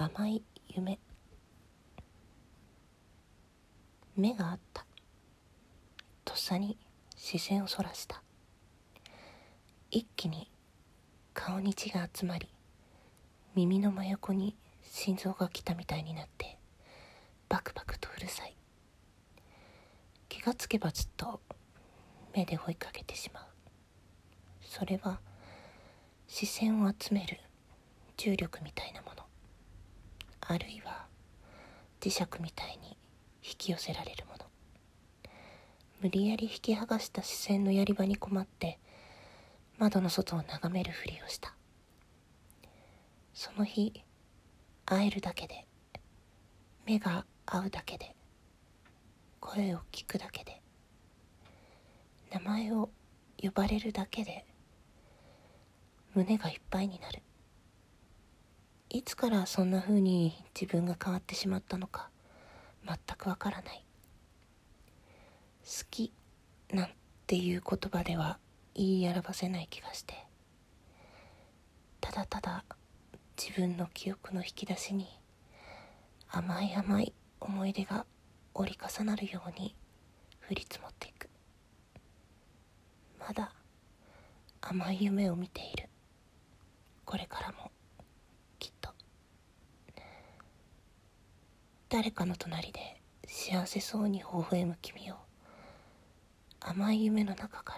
甘い夢。目があった。とっさに視線をそらした。一気に顔に血が集まり耳の真横に心臓が来たみたいになってバクバクとうるさい。気がつけばずっと目で追いかけてしまう。それは視線を集める重力みたいなもの。あるいは磁石みたいに引き寄せられるもの。無理やり引き剥がした視線のやり場に困って窓の外を眺めるふりをした。その日会えるだけで目が合うだけで声を聞くだけで名前を呼ばれるだけで胸がいっぱいになる。いつからそんな風に自分が変わってしまったのか全くわからない。好きなんていう言葉では言い表せない気がして。ただただ自分の記憶の引き出しに甘い甘い思い出が折り重なるように降り積もっていく。まだ甘い夢を見ている。これからもきっと誰かの隣で幸せそうに微笑む君を。甘い夢の中から